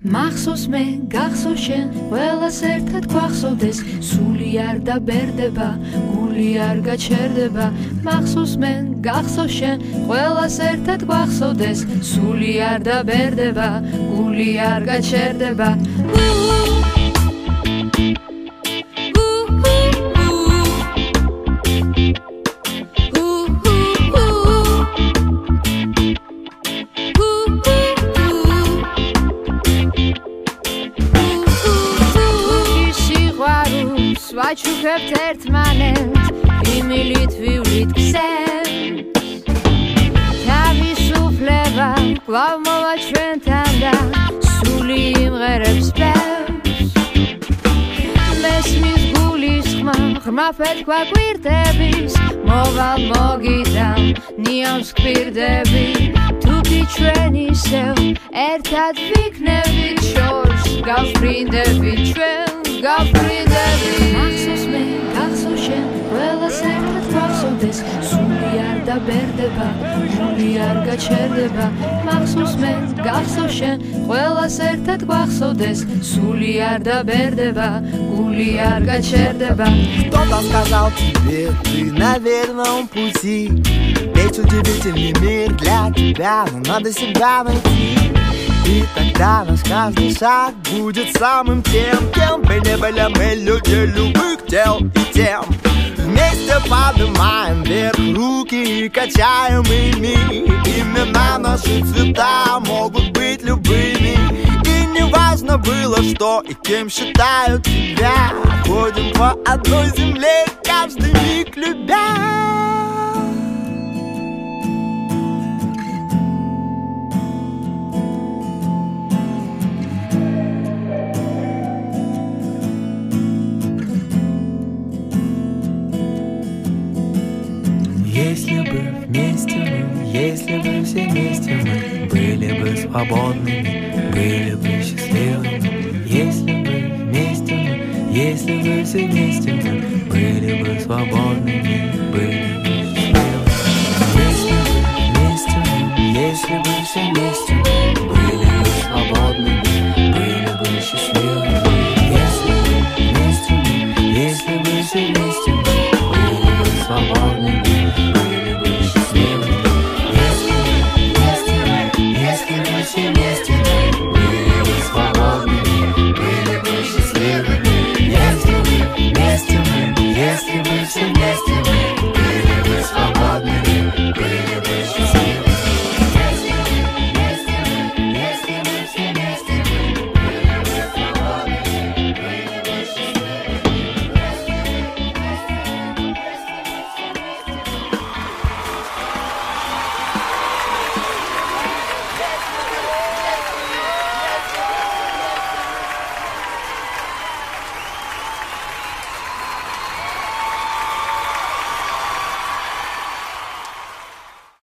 მახსოვს მე გახსოვს შენ ყველას ერთად გვახსოვდეს სული არ დაბერდება გული არ გაჩერდება. მახსოვს მე გახსოვს შენ ყველას ერთად გვახსოვდეს სული არ დაბერდება გული არ გაჩერდება ვაჩუქებთ ერთმანეთს იმილით ვივლით ქსენ თავისუფლება კვლავ მოვა ჩვენთან და სული იმღერებს პევს მესმის გულის ხმა ღრმა ფეთქვა კვირტების. მოვალ მოგიდან ნიავს კვირდები თუკი ჩვენ ისევ ერთად ვიქნებით შორს გავფრინდები ჩვენ გავფრინდები ბერდება გული არ გაჩერდება მახსოვს მე გახსოვ შენ ყველას ერთად გვახსოვდეს სული არ დაბერდება გული არ გაჩერდება кто-то сказал тебе ты на верном пути ведь удивительный мир для тебя но надо себя найти и тогда наш каждый шаг будет самым тем, кем бы не были мы люди любых тел и тем. Вместе поднимаем вверх руки и качаем ими. Имена наши цвета могут быть любыми. И не важно было что и кем считают тебя Ходим по одной земле, каждый миг любя Если бы вместе мы, если бы все вместе мы. Были бы свободными, были бы счастливыми. Если бы вместе мы, если бы все вместе мы. Были бы свободными, были бы счастливыми. Если бы все вместе мы. Были бы свободными, были бы счастливыми, если бы вместе мы, если бы все вместе